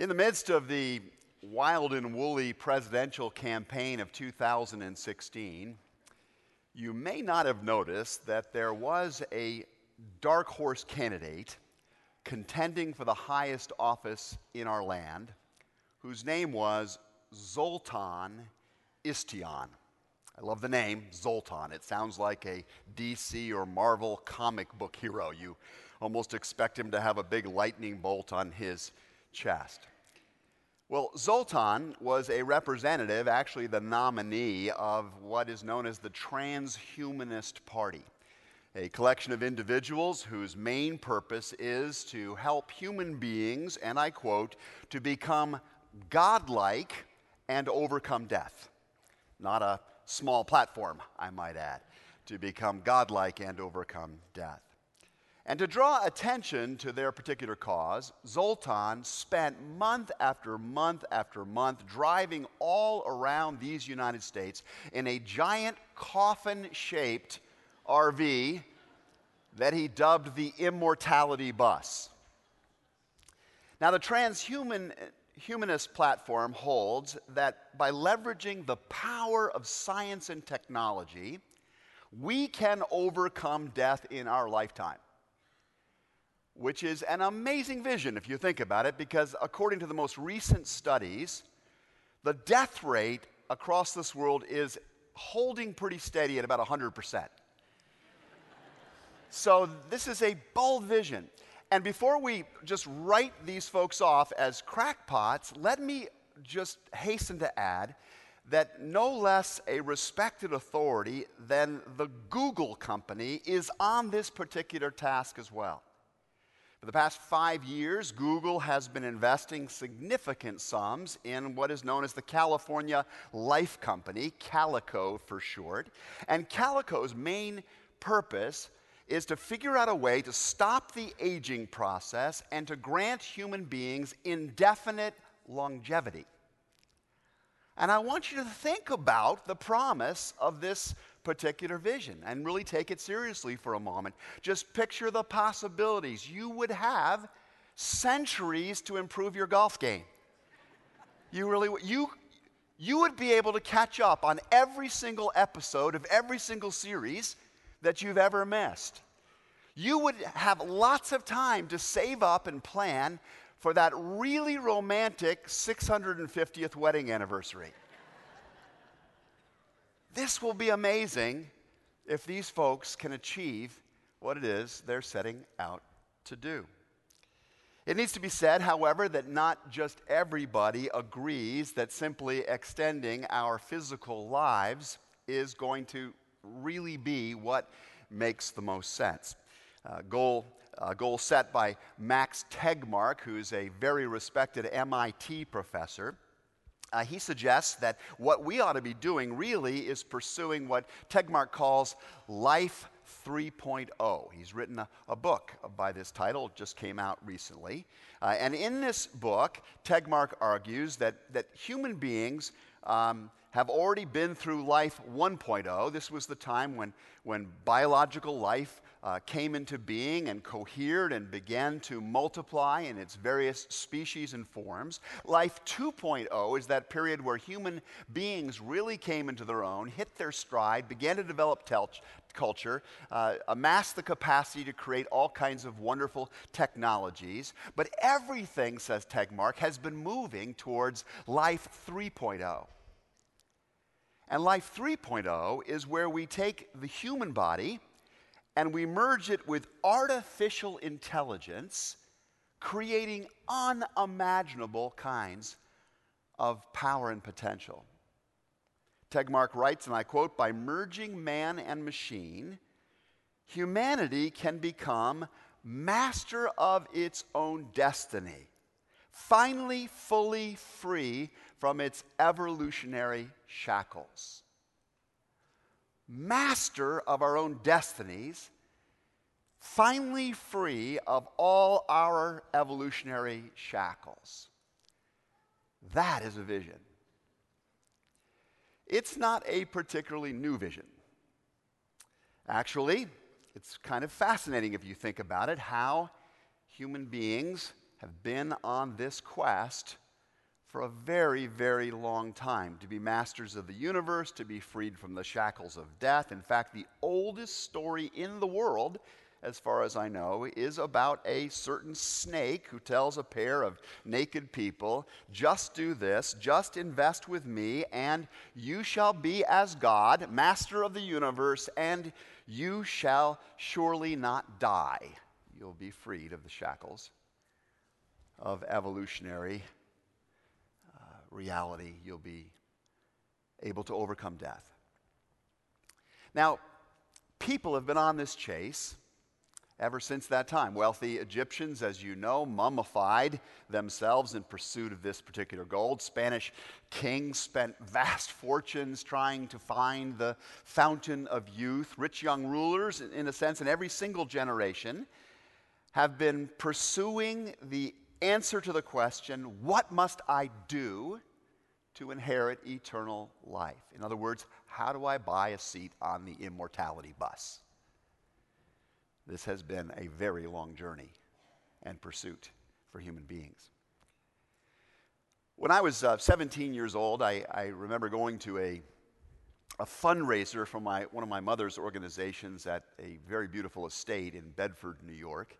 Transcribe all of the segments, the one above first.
In the midst of the wild and woolly presidential campaign of 2016, you may not have noticed that there was a dark horse candidate contending for the highest office in our land whose name was Zoltan Istvan. I love the name, Zoltan. It sounds like a DC or Marvel comic book hero. You almost expect him to have a big lightning bolt on his chest. Well, Zoltan was a representative, actually the nominee, of what is known as the Transhumanist Party, a collection of individuals whose main purpose is to help human beings, and I quote, to become godlike and overcome death. Not a small platform, I might add, to become godlike and overcome death. And to draw attention to their particular cause, Zoltan spent month after month after month driving all around these United States in a giant coffin shaped RV that he dubbed the Immortality Bus. Now, the transhuman humanist platform holds that by leveraging the power of science and technology, we can overcome death in our lifetime. Which is an amazing vision if you think about it, because according to the most recent studies, the death rate across this world is holding pretty steady at about 100%. so, this is a bold vision. And before we just write these folks off as crackpots, let me just hasten to add that no less a respected authority than the Google company is on this particular task as well. For the past five years, Google has been investing significant sums in what is known as the California Life Company, Calico for short. And Calico's main purpose is to figure out a way to stop the aging process and to grant human beings indefinite longevity. And I want you to think about the promise of this particular vision and really take it seriously for a moment. Just picture the possibilities. You would have centuries to improve your golf game. You really you you would be able to catch up on every single episode of every single series that you've ever missed. You would have lots of time to save up and plan for that really romantic 650th wedding anniversary. This will be amazing if these folks can achieve what it is they're setting out to do. It needs to be said, however, that not just everybody agrees that simply extending our physical lives is going to really be what makes the most sense. Uh, goal, uh, goal set by Max Tegmark, who's a very respected MIT professor. Uh, he suggests that what we ought to be doing really is pursuing what Tegmark calls life 3.0. He's written a, a, book by this title, just came out recently. Uh, and in this book, Tegmark argues that, that human beings um, have already been through life 1.0. This was the time when, when biological life uh, came into being and cohered and began to multiply in its various species and forms. Life 2.0 is that period where human beings really came into their own, hit their stride, began to develop tel- culture, uh, amassed the capacity to create all kinds of wonderful technologies. But everything, says Tegmark, has been moving towards life 3.0. And life 3.0 is where we take the human body and we merge it with artificial intelligence, creating unimaginable kinds of power and potential. Tegmark writes, and I quote, by merging man and machine, humanity can become master of its own destiny, finally fully free from its evolutionary shackles. Master of our own destinies, finally free of all our evolutionary shackles. That is a vision. It's not a particularly new vision. Actually, it's kind of fascinating if you think about it how human beings have been on this quest for a very, very long time to be masters of the universe, to be freed from the shackles of death. In fact, the oldest story in the world, as far as I know, is about a certain snake who tells a pair of naked people, Just do this, just invest with me, and you shall be as God, master of the universe, and you shall surely not die. You'll be freed of the shackles of evolutionary reality, you'll be able to overcome death. Now, people have been on this chase ever since that time. Wealthy Egyptians, as you know, mummified themselves in pursuit of this particular gold. Spanish kings spent vast fortunes trying to find the fountain of youth. Rich young rulers, in a sense, in every single generation, have been pursuing the answer to the question, What must I do to inherit eternal life? In other words, how do I buy a seat on the immortality bus? This has been a very long journey and pursuit for human beings. When I was uh, 17 years old, I, I remember going to a, a fundraiser from my, one of my mother's organizations at a very beautiful estate in Bedford, New York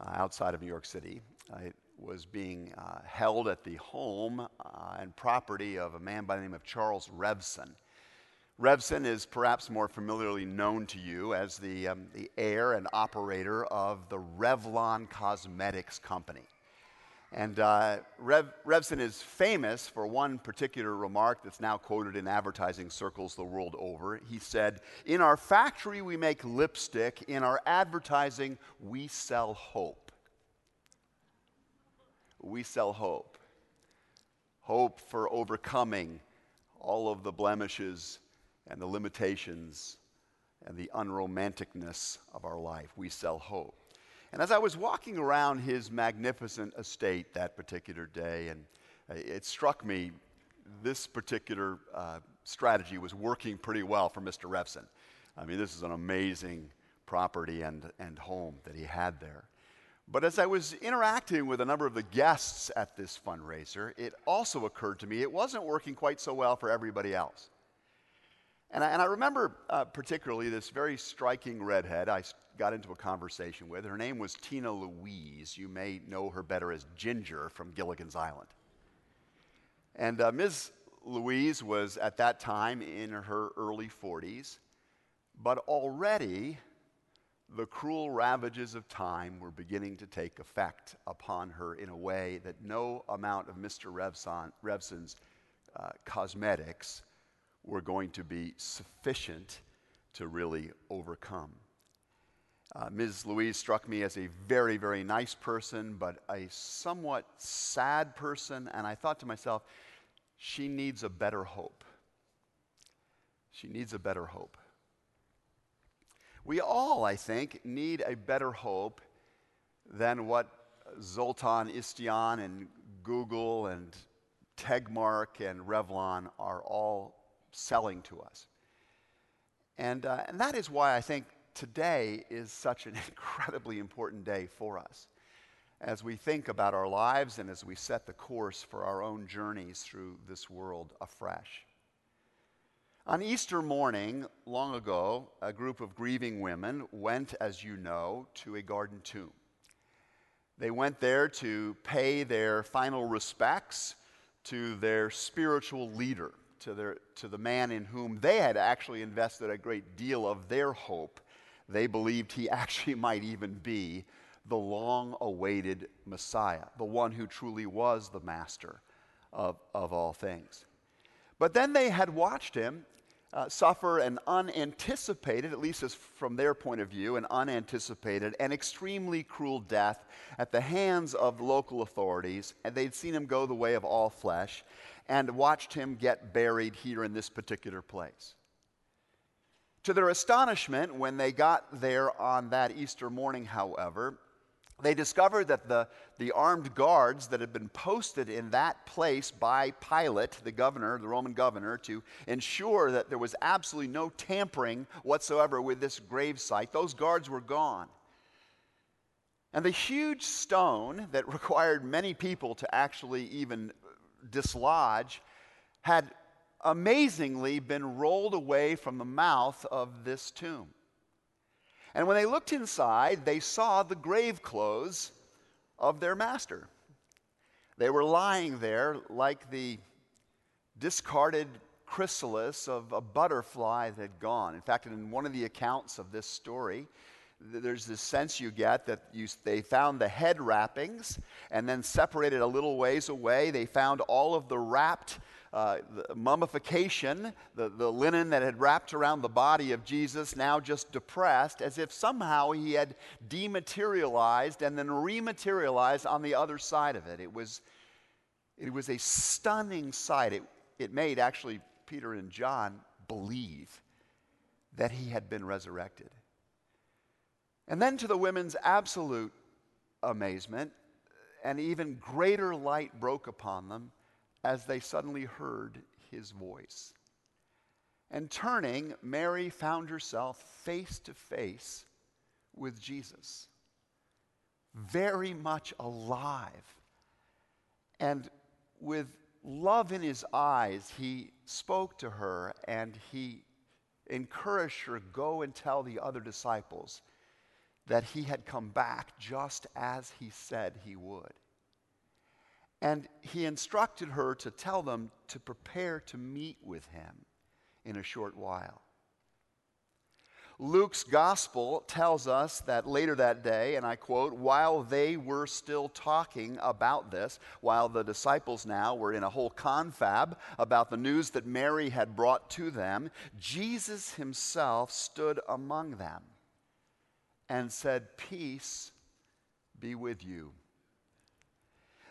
uh, outside of New York City. It was being uh, held at the home uh, and property of a man by the name of Charles Revson. Revson is perhaps more familiarly known to you as the, um, the heir and operator of the Revlon Cosmetics Company. And uh, Rev, Revson is famous for one particular remark that's now quoted in advertising circles the world over. He said, In our factory, we make lipstick. In our advertising, we sell hope. We sell hope. Hope for overcoming all of the blemishes and the limitations and the unromanticness of our life. We sell hope. And as I was walking around his magnificent estate that particular day, and uh, it struck me this particular uh, strategy was working pretty well for Mr. Revson. I mean, this is an amazing property and, and home that he had there. But as I was interacting with a number of the guests at this fundraiser, it also occurred to me it wasn't working quite so well for everybody else. And I, and I remember uh, particularly this very striking redhead I got into a conversation with. Her name was Tina Louise. You may know her better as Ginger from Gilligan's Island. And uh, Ms. Louise was at that time in her early 40s, but already the cruel ravages of time were beginning to take effect upon her in a way that no amount of Mr. Revson, Revson's uh, cosmetics were going to be sufficient to really overcome. Uh, Ms. Louise struck me as a very, very nice person, but a somewhat sad person, and I thought to myself, she needs a better hope. She needs a better hope. We all, I think, need a better hope than what Zoltan Istvan and Google and Tegmark and Revlon are all selling to us. And, uh, and that is why I think today is such an incredibly important day for us as we think about our lives and as we set the course for our own journeys through this world afresh. On Easter morning, long ago, a group of grieving women went, as you know, to a garden tomb. They went there to pay their final respects to their spiritual leader, to, their, to the man in whom they had actually invested a great deal of their hope. They believed he actually might even be the long awaited Messiah, the one who truly was the master of, of all things. But then they had watched him uh, suffer an unanticipated, at least as from their point of view, an unanticipated and extremely cruel death at the hands of local authorities. And they'd seen him go the way of all flesh and watched him get buried here in this particular place. To their astonishment, when they got there on that Easter morning, however, they discovered that the, the armed guards that had been posted in that place by Pilate, the governor, the Roman governor, to ensure that there was absolutely no tampering whatsoever with this grave site, those guards were gone. And the huge stone that required many people to actually even dislodge had amazingly been rolled away from the mouth of this tomb. And when they looked inside, they saw the grave clothes of their master. They were lying there like the discarded chrysalis of a butterfly that had gone. In fact, in one of the accounts of this story, there's this sense you get that you, they found the head wrappings and then separated a little ways away. They found all of the wrapped uh, the mummification, the, the linen that had wrapped around the body of Jesus, now just depressed, as if somehow he had dematerialized and then rematerialized on the other side of it. It was, it was a stunning sight. It, it made actually Peter and John believe that he had been resurrected. And then, to the women's absolute amazement, an even greater light broke upon them as they suddenly heard his voice. And turning, Mary found herself face to face with Jesus, very much alive. And with love in his eyes, he spoke to her and he encouraged her go and tell the other disciples that he had come back just as he said he would. And he instructed her to tell them to prepare to meet with him in a short while. Luke's gospel tells us that later that day, and I quote, while they were still talking about this, while the disciples now were in a whole confab about the news that Mary had brought to them, Jesus himself stood among them and said, Peace be with you.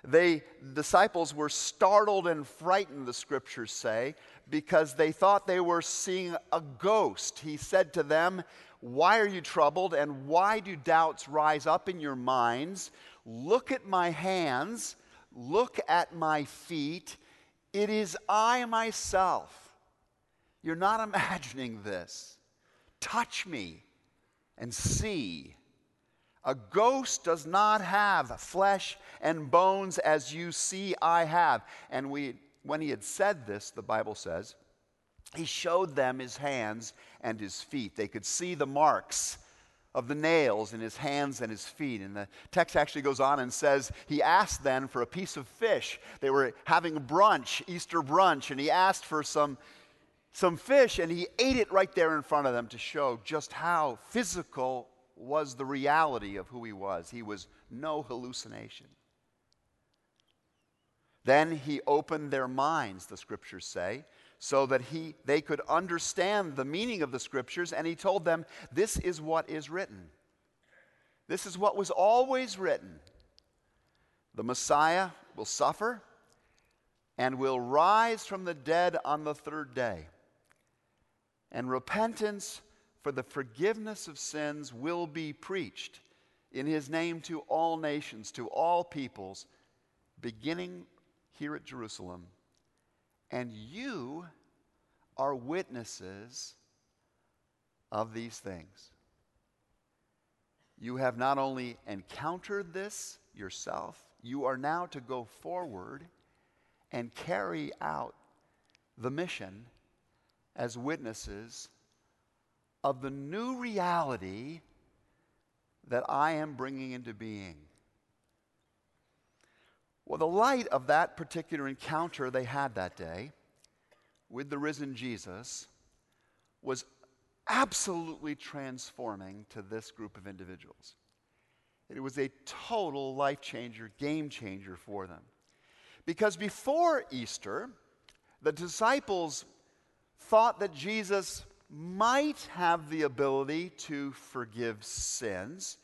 They, disciples were startled and frightened, the scriptures say, because they thought they were seeing a ghost. He said to them, Why are you troubled and why do doubts rise up in your minds? Look at my hands, look at my feet. It is I myself. You're not imagining this. Touch me and see. A ghost does not have flesh and bones as you see I have. And we, when he had said this, the Bible says, he showed them his hands and his feet. They could see the marks of the nails in his hands and his feet. And the text actually goes on and says, He asked then for a piece of fish. They were having brunch, Easter brunch, and he asked for some, some fish, and he ate it right there in front of them to show just how physical was the reality of who he was. He was no hallucination. Then he opened their minds, the scriptures say, so that he, they could understand the meaning of the scriptures, and he told them, This is what is written. This is what was always written. The Messiah will suffer and will rise from the dead on the third day. And repentance for the forgiveness of sins will be preached in his name to all nations, to all peoples, beginning here at Jerusalem. And you are witnesses of these things. You have not only encountered this yourself, you are now to go forward and carry out the mission as witnesses of the new reality that I am bringing into being. Well, the light of that particular encounter they had that day with the risen Jesus was absolutely transforming to this group of individuals. It was a total life changer, game changer for them. Because before Easter, the disciples thought that Jesus might have the ability to forgive sins.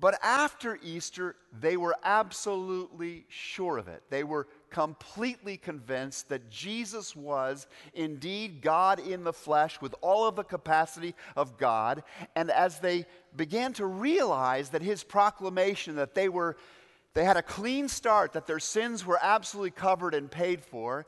But after Easter, they were absolutely sure of it. They were completely convinced that Jesus was indeed God in the flesh with all of the capacity of God. And as they began to realize that his proclamation that they were they had a clean start, that their sins were absolutely covered and paid for,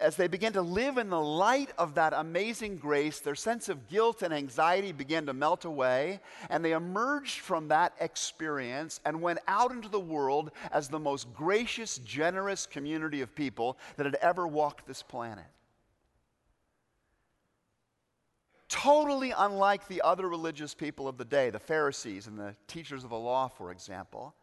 as they began to live in the light of that amazing grace, their sense of guilt and anxiety began to melt away, and they emerged from that experience and went out into the world as the most gracious, generous community of people that had ever walked this planet. Totally unlike the other religious people of the day, the Pharisees and the teachers of the law, for example.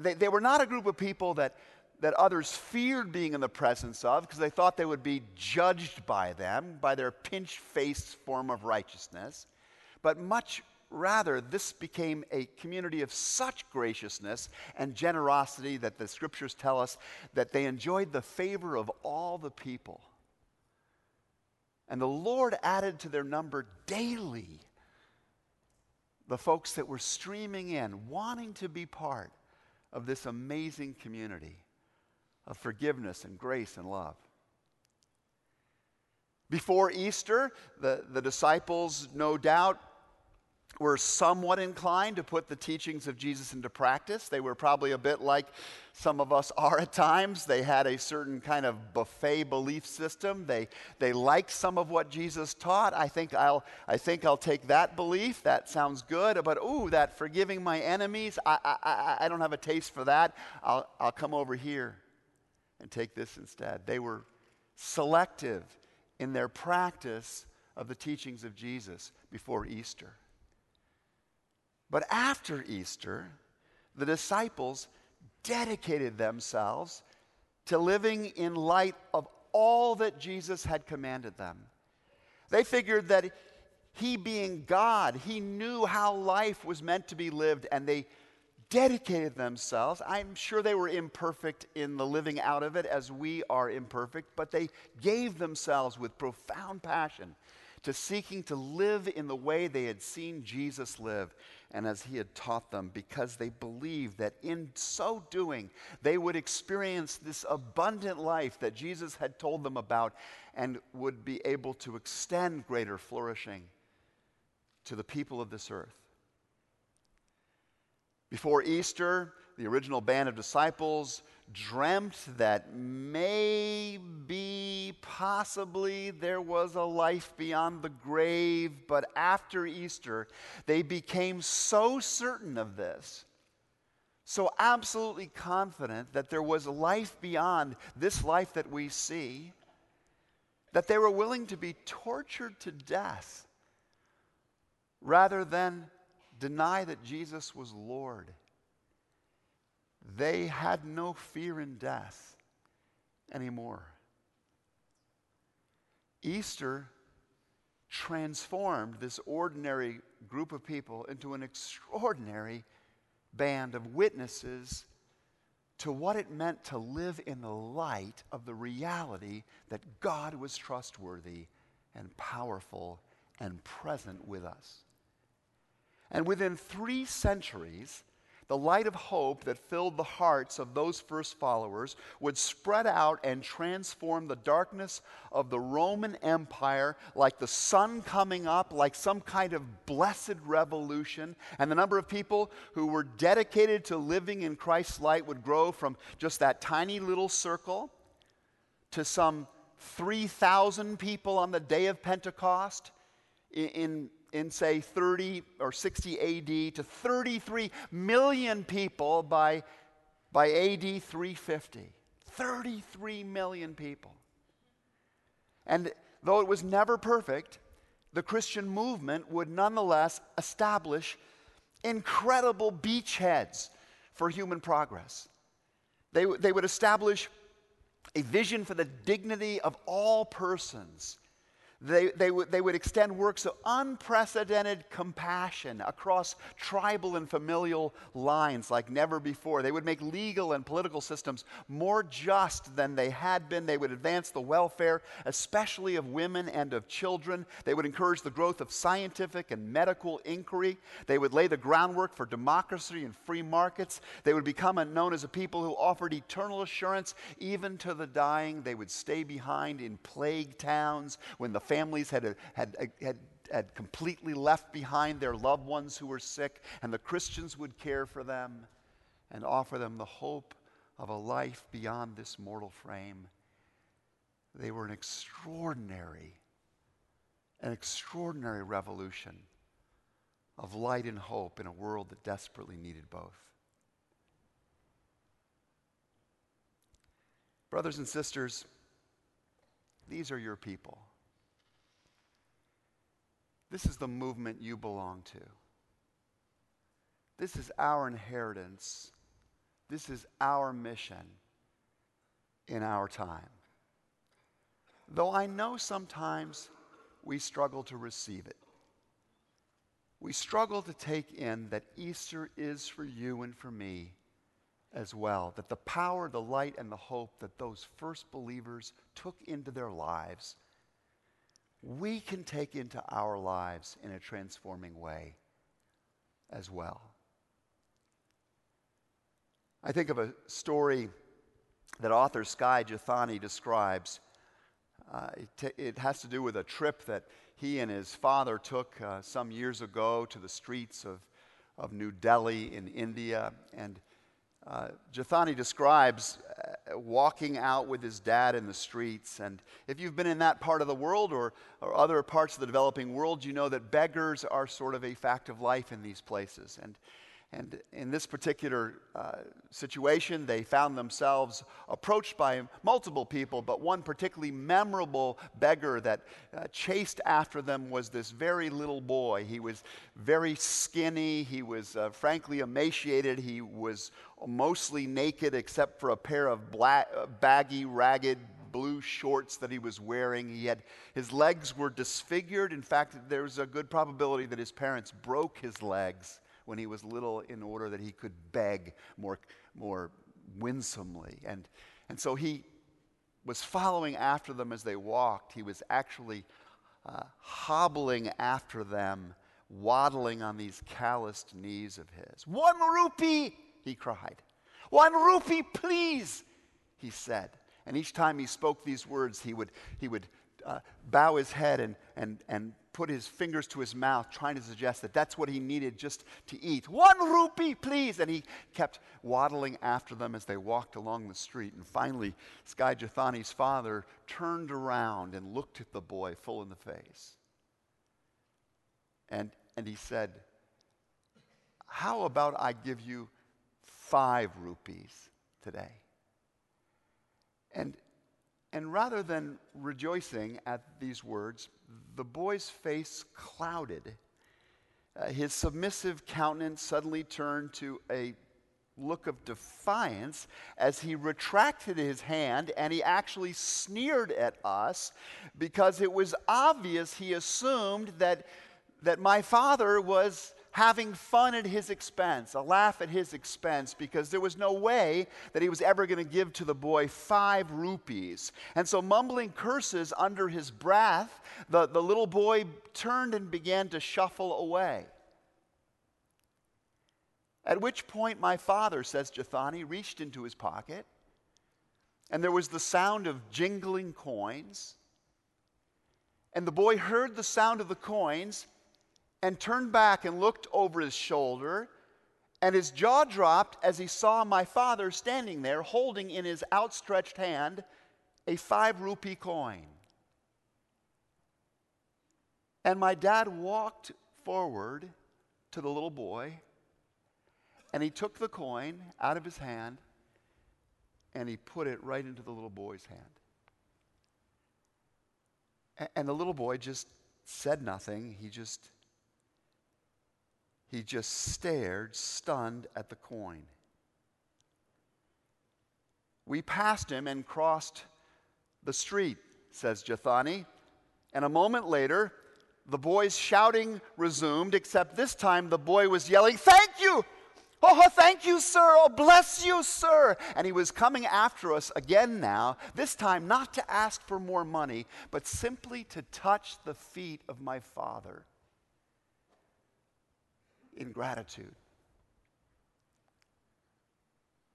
They, they were not a group of people that that others feared being in the presence of because they thought they would be judged by them, by their pinch faced form of righteousness. But much rather, this became a community of such graciousness and generosity that the scriptures tell us that they enjoyed the favor of all the people. And the Lord added to their number daily the folks that were streaming in, wanting to be part of this amazing community of forgiveness and grace and love. Before Easter, the, the disciples, no doubt, were somewhat inclined to put the teachings of Jesus into practice. They were probably a bit like some of us are at times. They had a certain kind of buffet belief system. They, they liked some of what Jesus taught. I think I'll, I think I'll take that belief. That sounds good. But, ooh, that forgiving my enemies, I, I, I don't have a taste for that. I'll, I'll come over here and take this instead. They were selective in their practice of the teachings of Jesus before Easter. But after Easter, the disciples dedicated themselves to living in light of all that Jesus had commanded them. They figured that he being God, he knew how life was meant to be lived, and they dedicated themselves. I'm sure they were imperfect in the living out of it as we are imperfect, but they gave themselves with profound passion to seeking to live in the way they had seen Jesus live and as he had taught them because they believed that in so doing they would experience this abundant life that Jesus had told them about and would be able to extend greater flourishing to the people of this earth. Before Easter, the original band of disciples dreamt that maybe, possibly, there was a life beyond the grave, but after Easter, they became so certain of this, so absolutely confident that there was life beyond this life that we see, that they were willing to be tortured to death rather than deny that Jesus was Lord. They had no fear in death anymore. Easter transformed this ordinary group of people into an extraordinary band of witnesses to what it meant to live in the light of the reality that God was trustworthy and powerful and present with us. And within three centuries, the light of hope that filled the hearts of those first followers would spread out and transform the darkness of the Roman Empire like the sun coming up, like some kind of blessed revolution. And the number of people who were dedicated to living in Christ's light would grow from just that tiny little circle to some 3,000 people on the day of Pentecost in, in say 30 or 60 AD to 33 million people by, by AD 350. 33 million people. And though it was never perfect, the Christian movement would nonetheless establish incredible beachheads for human progress. They, they would establish a vision for the dignity of all persons they, they, they would extend works of unprecedented compassion across tribal and familial lines like never before. They would make legal and political systems more just than they had been. They would advance the welfare, especially of women and of children. They would encourage the growth of scientific and medical inquiry. They would lay the groundwork for democracy and free markets. They would become known as a people who offered eternal assurance even to the dying. They would stay behind in plague towns when the families had, had, had, had completely left behind their loved ones who were sick, and the Christians would care for them and offer them the hope of a life beyond this mortal frame. they were an extraordinary, an extraordinary revolution of light and hope in a world that desperately needed both. Brothers and sisters, these are your people. This is the movement you belong to. This is our inheritance. This is our mission in our time. Though I know sometimes we struggle to receive it. We struggle to take in that Easter is for you and for me as well. That the power, the light, and the hope that those first believers took into their lives, we can take into our lives in a transforming way as well. I think of a story that author Skye Jethani describes. Uh, it, t- it, has to do with a trip that he and his father took uh, some years ago to the streets of, of New Delhi in India. And uh, Jethani describes uh, walking out with his dad in the streets. And if you've been in that part of the world or, or other parts of the developing world, you know that beggars are sort of a fact of life in these places. And and in this particular uh, situation, they found themselves approached by multiple people, but one particularly memorable beggar that uh, chased after them was this very little boy. He was very skinny, he was uh, frankly emaciated, he was mostly naked except for a pair of black, uh, baggy, ragged blue shorts that he was wearing. He had his legs were disfigured. In fact, there's a good probability that his parents broke his legs when he was little in order that he could beg more, more winsomely. And, and so he was following after them as they walked. He was actually uh, hobbling after them, waddling on these calloused knees of his. One rupee, he cried. One rupee, please, he said. And each time he spoke these words, he would, he would uh, bow his head and, and, and put his fingers to his mouth, trying to suggest that that's what he needed just to eat. One rupee, please. And he kept waddling after them as they walked along the street. And finally, Skye Jethani's father turned around and looked at the boy full in the face. And, and he said, How about I give you five rupees today? And and rather than rejoicing at these words, the boy's face clouded. Uh, his submissive countenance suddenly turned to a look of defiance as he retracted his hand and he actually sneered at us because it was obvious he assumed that, that my father was having fun at his expense, a laugh at his expense, because there was no way that he was ever going to give to the boy five rupees. And so, mumbling curses under his breath, the, the little boy turned and began to shuffle away. At which point, my father, says Jethani, reached into his pocket, and there was the sound of jingling coins. And the boy heard the sound of the coins and turned back and looked over his shoulder, and his jaw dropped as he saw my father standing there holding in his outstretched hand a five rupee coin. And my dad walked forward to the little boy, and he took the coin out of his hand and he put it right into the little boy's hand. And the little boy just said nothing. He just he just stared, stunned at the coin. We passed him and crossed the street, says Jethani. And a moment later, the boy's shouting resumed, except this time the boy was yelling, Thank you! Oh, thank you, sir. Oh, bless you, sir. And he was coming after us again now, this time not to ask for more money, but simply to touch the feet of my father in gratitude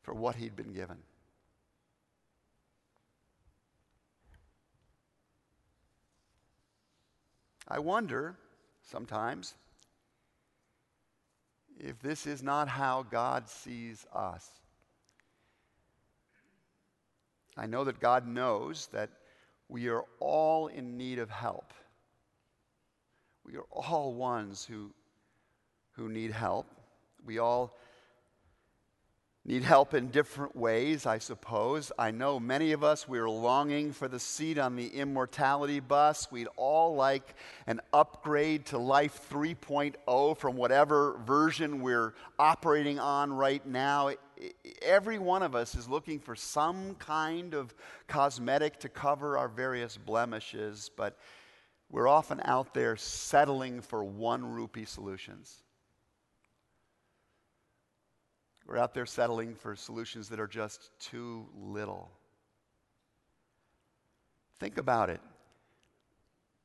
for what he'd been given. I wonder sometimes if this is not how God sees us. I know that God knows that we are all in need of help. We are all ones who, who need help. We all need help in different ways, I suppose. I know many of us, we're longing for the seat on the immortality bus. We'd all like an upgrade to Life 3.0 from whatever version we're operating on right now. Every one of us is looking for some kind of cosmetic to cover our various blemishes, but we're often out there settling for one rupee solutions. We're out there settling for solutions that are just too little. Think about it.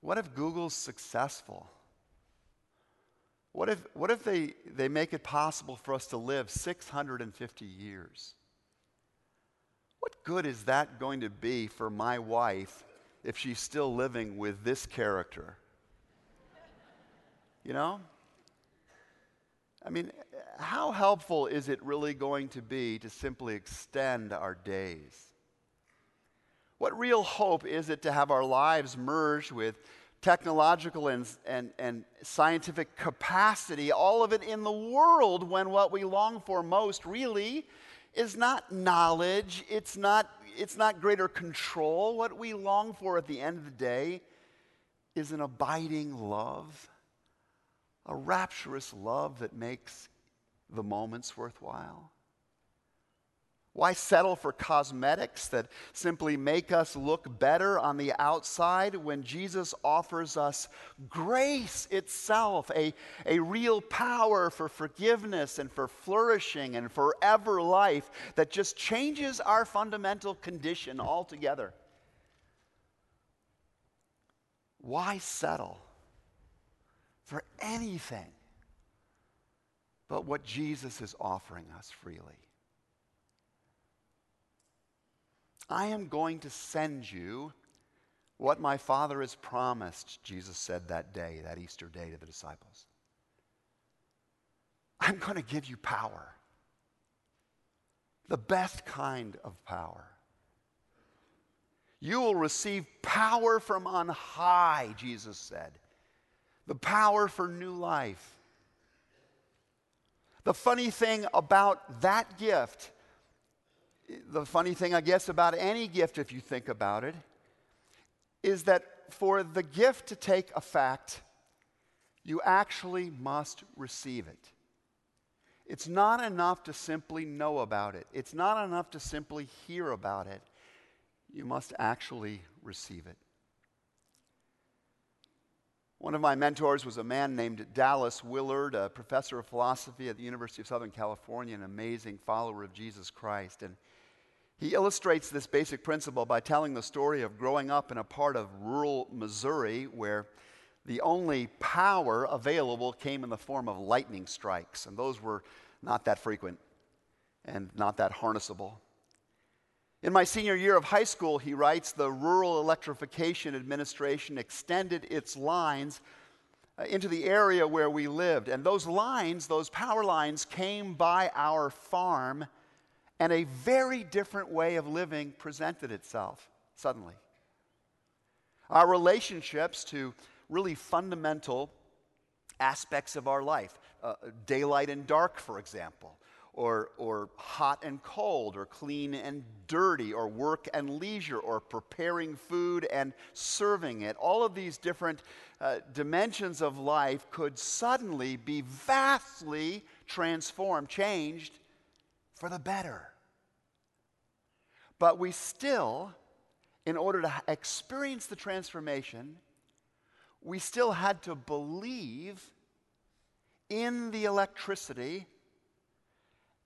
What if Google's successful? What if, what if they, they make it possible for us to live 650 years? What good is that going to be for my wife if she's still living with this character? You know? I mean, how helpful is it really going to be to simply extend our days? What real hope is it to have our lives merged with technological and, and, and scientific capacity, all of it in the world, when what we long for most really is not knowledge, it's not, it's not greater control. What we long for at the end of the day is an abiding love a rapturous love that makes the moments worthwhile? Why settle for cosmetics that simply make us look better on the outside when Jesus offers us grace itself, a, a real power for forgiveness and for flourishing and forever life that just changes our fundamental condition altogether? Why settle? For anything but what Jesus is offering us freely. I am going to send you what my Father has promised, Jesus said that day, that Easter day to the disciples. I'm going to give you power, the best kind of power. You will receive power from on high, Jesus said the power for new life. The funny thing about that gift, the funny thing, I guess, about any gift, if you think about it, is that for the gift to take effect, you actually must receive it. It's not enough to simply know about it, it's not enough to simply hear about it. You must actually receive it. One of my mentors was a man named Dallas Willard, a professor of philosophy at the University of Southern California, an amazing follower of Jesus Christ. And he illustrates this basic principle by telling the story of growing up in a part of rural Missouri where the only power available came in the form of lightning strikes, and those were not that frequent and not that harnessable. In my senior year of high school, he writes, the Rural Electrification Administration extended its lines uh, into the area where we lived. And those lines, those power lines, came by our farm, and a very different way of living presented itself suddenly. Our relationships to really fundamental aspects of our life, uh, daylight and dark, for example, or, or hot and cold, or clean and dirty, or work and leisure, or preparing food and serving it. All of these different uh, dimensions of life could suddenly be vastly transformed, changed for the better. But we still, in order to experience the transformation, we still had to believe in the electricity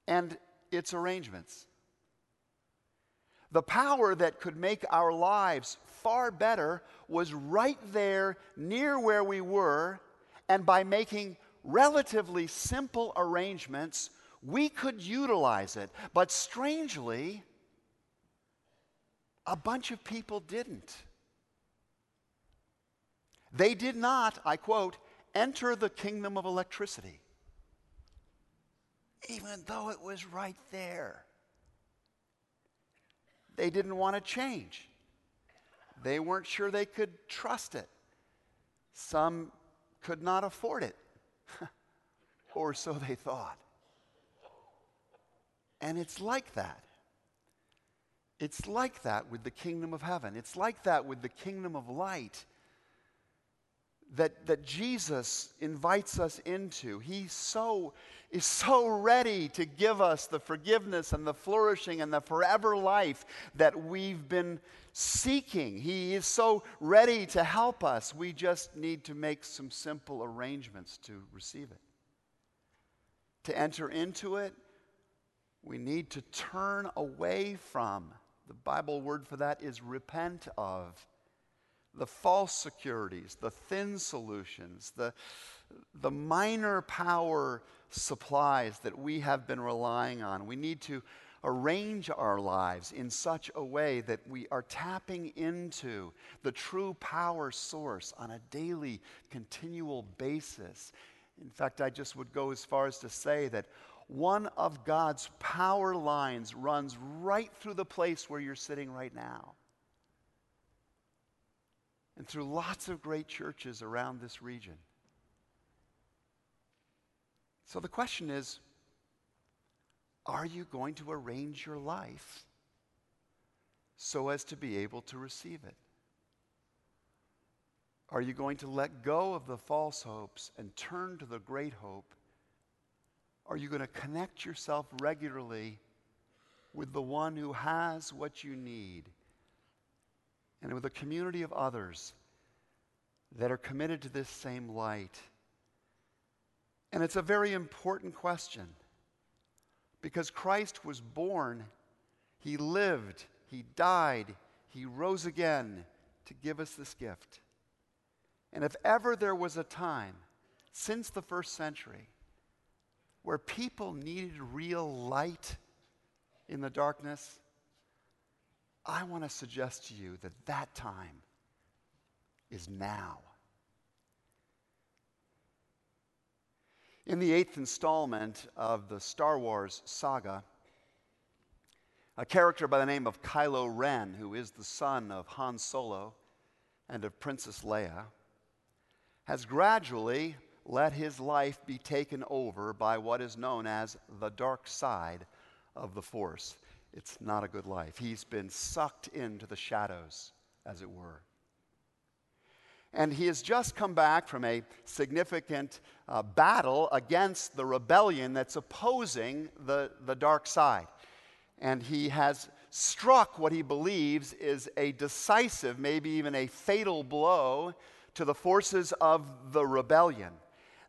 and its arrangements. The power that could make our lives far better was right there near where we were, and by making relatively simple arrangements, we could utilize it. But strangely, a bunch of people didn't. They did not, I quote, enter the kingdom of electricity even though it was right there. They didn't want to change. they weren't sure they could trust it. Some could not afford it, or so they thought. And it's like that. It's like that with the kingdom of heaven. It's like that with the kingdom of light that, that Jesus invites us into. He so is so ready to give us the forgiveness and the flourishing and the forever life that we've been seeking. He is so ready to help us. We just need to make some simple arrangements to receive it. To enter into it, we need to turn away from. The Bible word for that is repent of the false securities, the thin solutions, the, the minor power supplies that we have been relying on. We need to arrange our lives in such a way that we are tapping into the true power source on a daily, continual basis. In fact, I just would go as far as to say that one of God's power lines runs right through the place where you're sitting right now and through lots of great churches around this region. So the question is are you going to arrange your life so as to be able to receive it? Are you going to let go of the false hopes and turn to the great hope? Are you going to connect yourself regularly with the one who has what you need? And with a community of others that are committed to this same light. And it's a very important question because Christ was born, He lived, He died, He rose again to give us this gift. And if ever there was a time since the first century where people needed real light in the darkness, I want to suggest to you that that time is now. In the eighth installment of the Star Wars saga, a character by the name of Kylo Ren, who is the son of Han Solo and of Princess Leia, has gradually let his life be taken over by what is known as the dark side of the Force it's not a good life. He's been sucked into the shadows, as it were. And he has just come back from a significant uh, battle against the rebellion that's opposing the, the dark side. And he has struck what he believes is a decisive, maybe even a fatal blow to the forces of the rebellion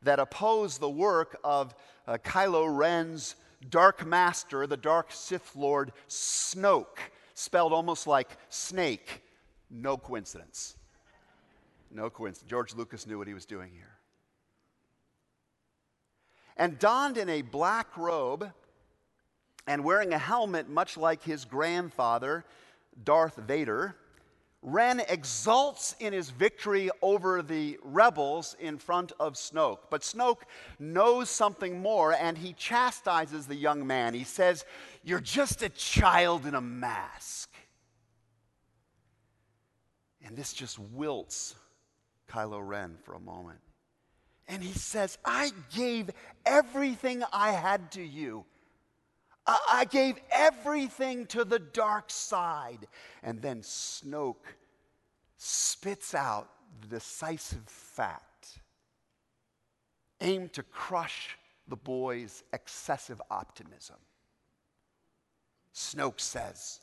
that oppose the work of uh, Kylo Ren's dark master, the dark Sith Lord Snoke, spelled almost like snake. No coincidence. No coincidence. George Lucas knew what he was doing here. And donned in a black robe and wearing a helmet much like his grandfather, Darth Vader, Ren exults in his victory over the rebels in front of Snoke. But Snoke knows something more and he chastises the young man. He says, You're just a child in a mask. And this just wilts Kylo Ren for a moment. And he says, I gave everything I had to you. I gave everything to the dark side. And then Snoke spits out the decisive fact aimed to crush the boy's excessive optimism. Snoke says,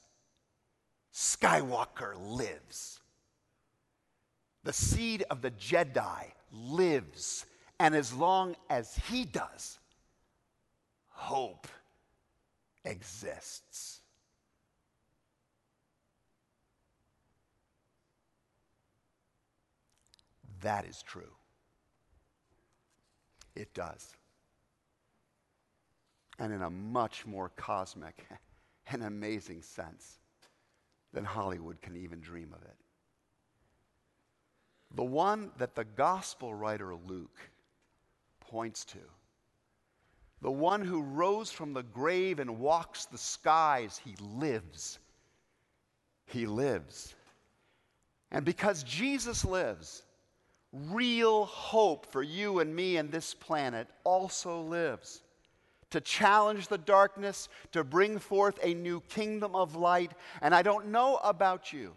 Skywalker lives. The seed of the Jedi lives. And as long as he does, hope exists. That is true. It does. And in a much more cosmic and amazing sense than Hollywood can even dream of it. The one that the gospel writer Luke points to the one who rose from the grave and walks the skies, he lives. He lives. And because Jesus lives, real hope for you and me and this planet also lives. To challenge the darkness, to bring forth a new kingdom of light. And I don't know about you,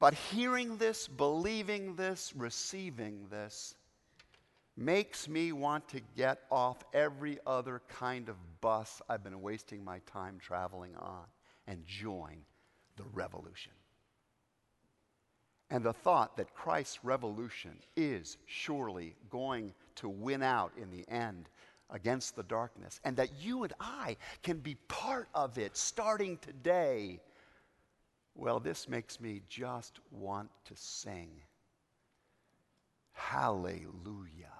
but hearing this, believing this, receiving this, makes me want to get off every other kind of bus I've been wasting my time traveling on and join the revolution. And the thought that Christ's revolution is surely going to win out in the end against the darkness, and that you and I can be part of it starting today, well, this makes me just want to sing. Hallelujah.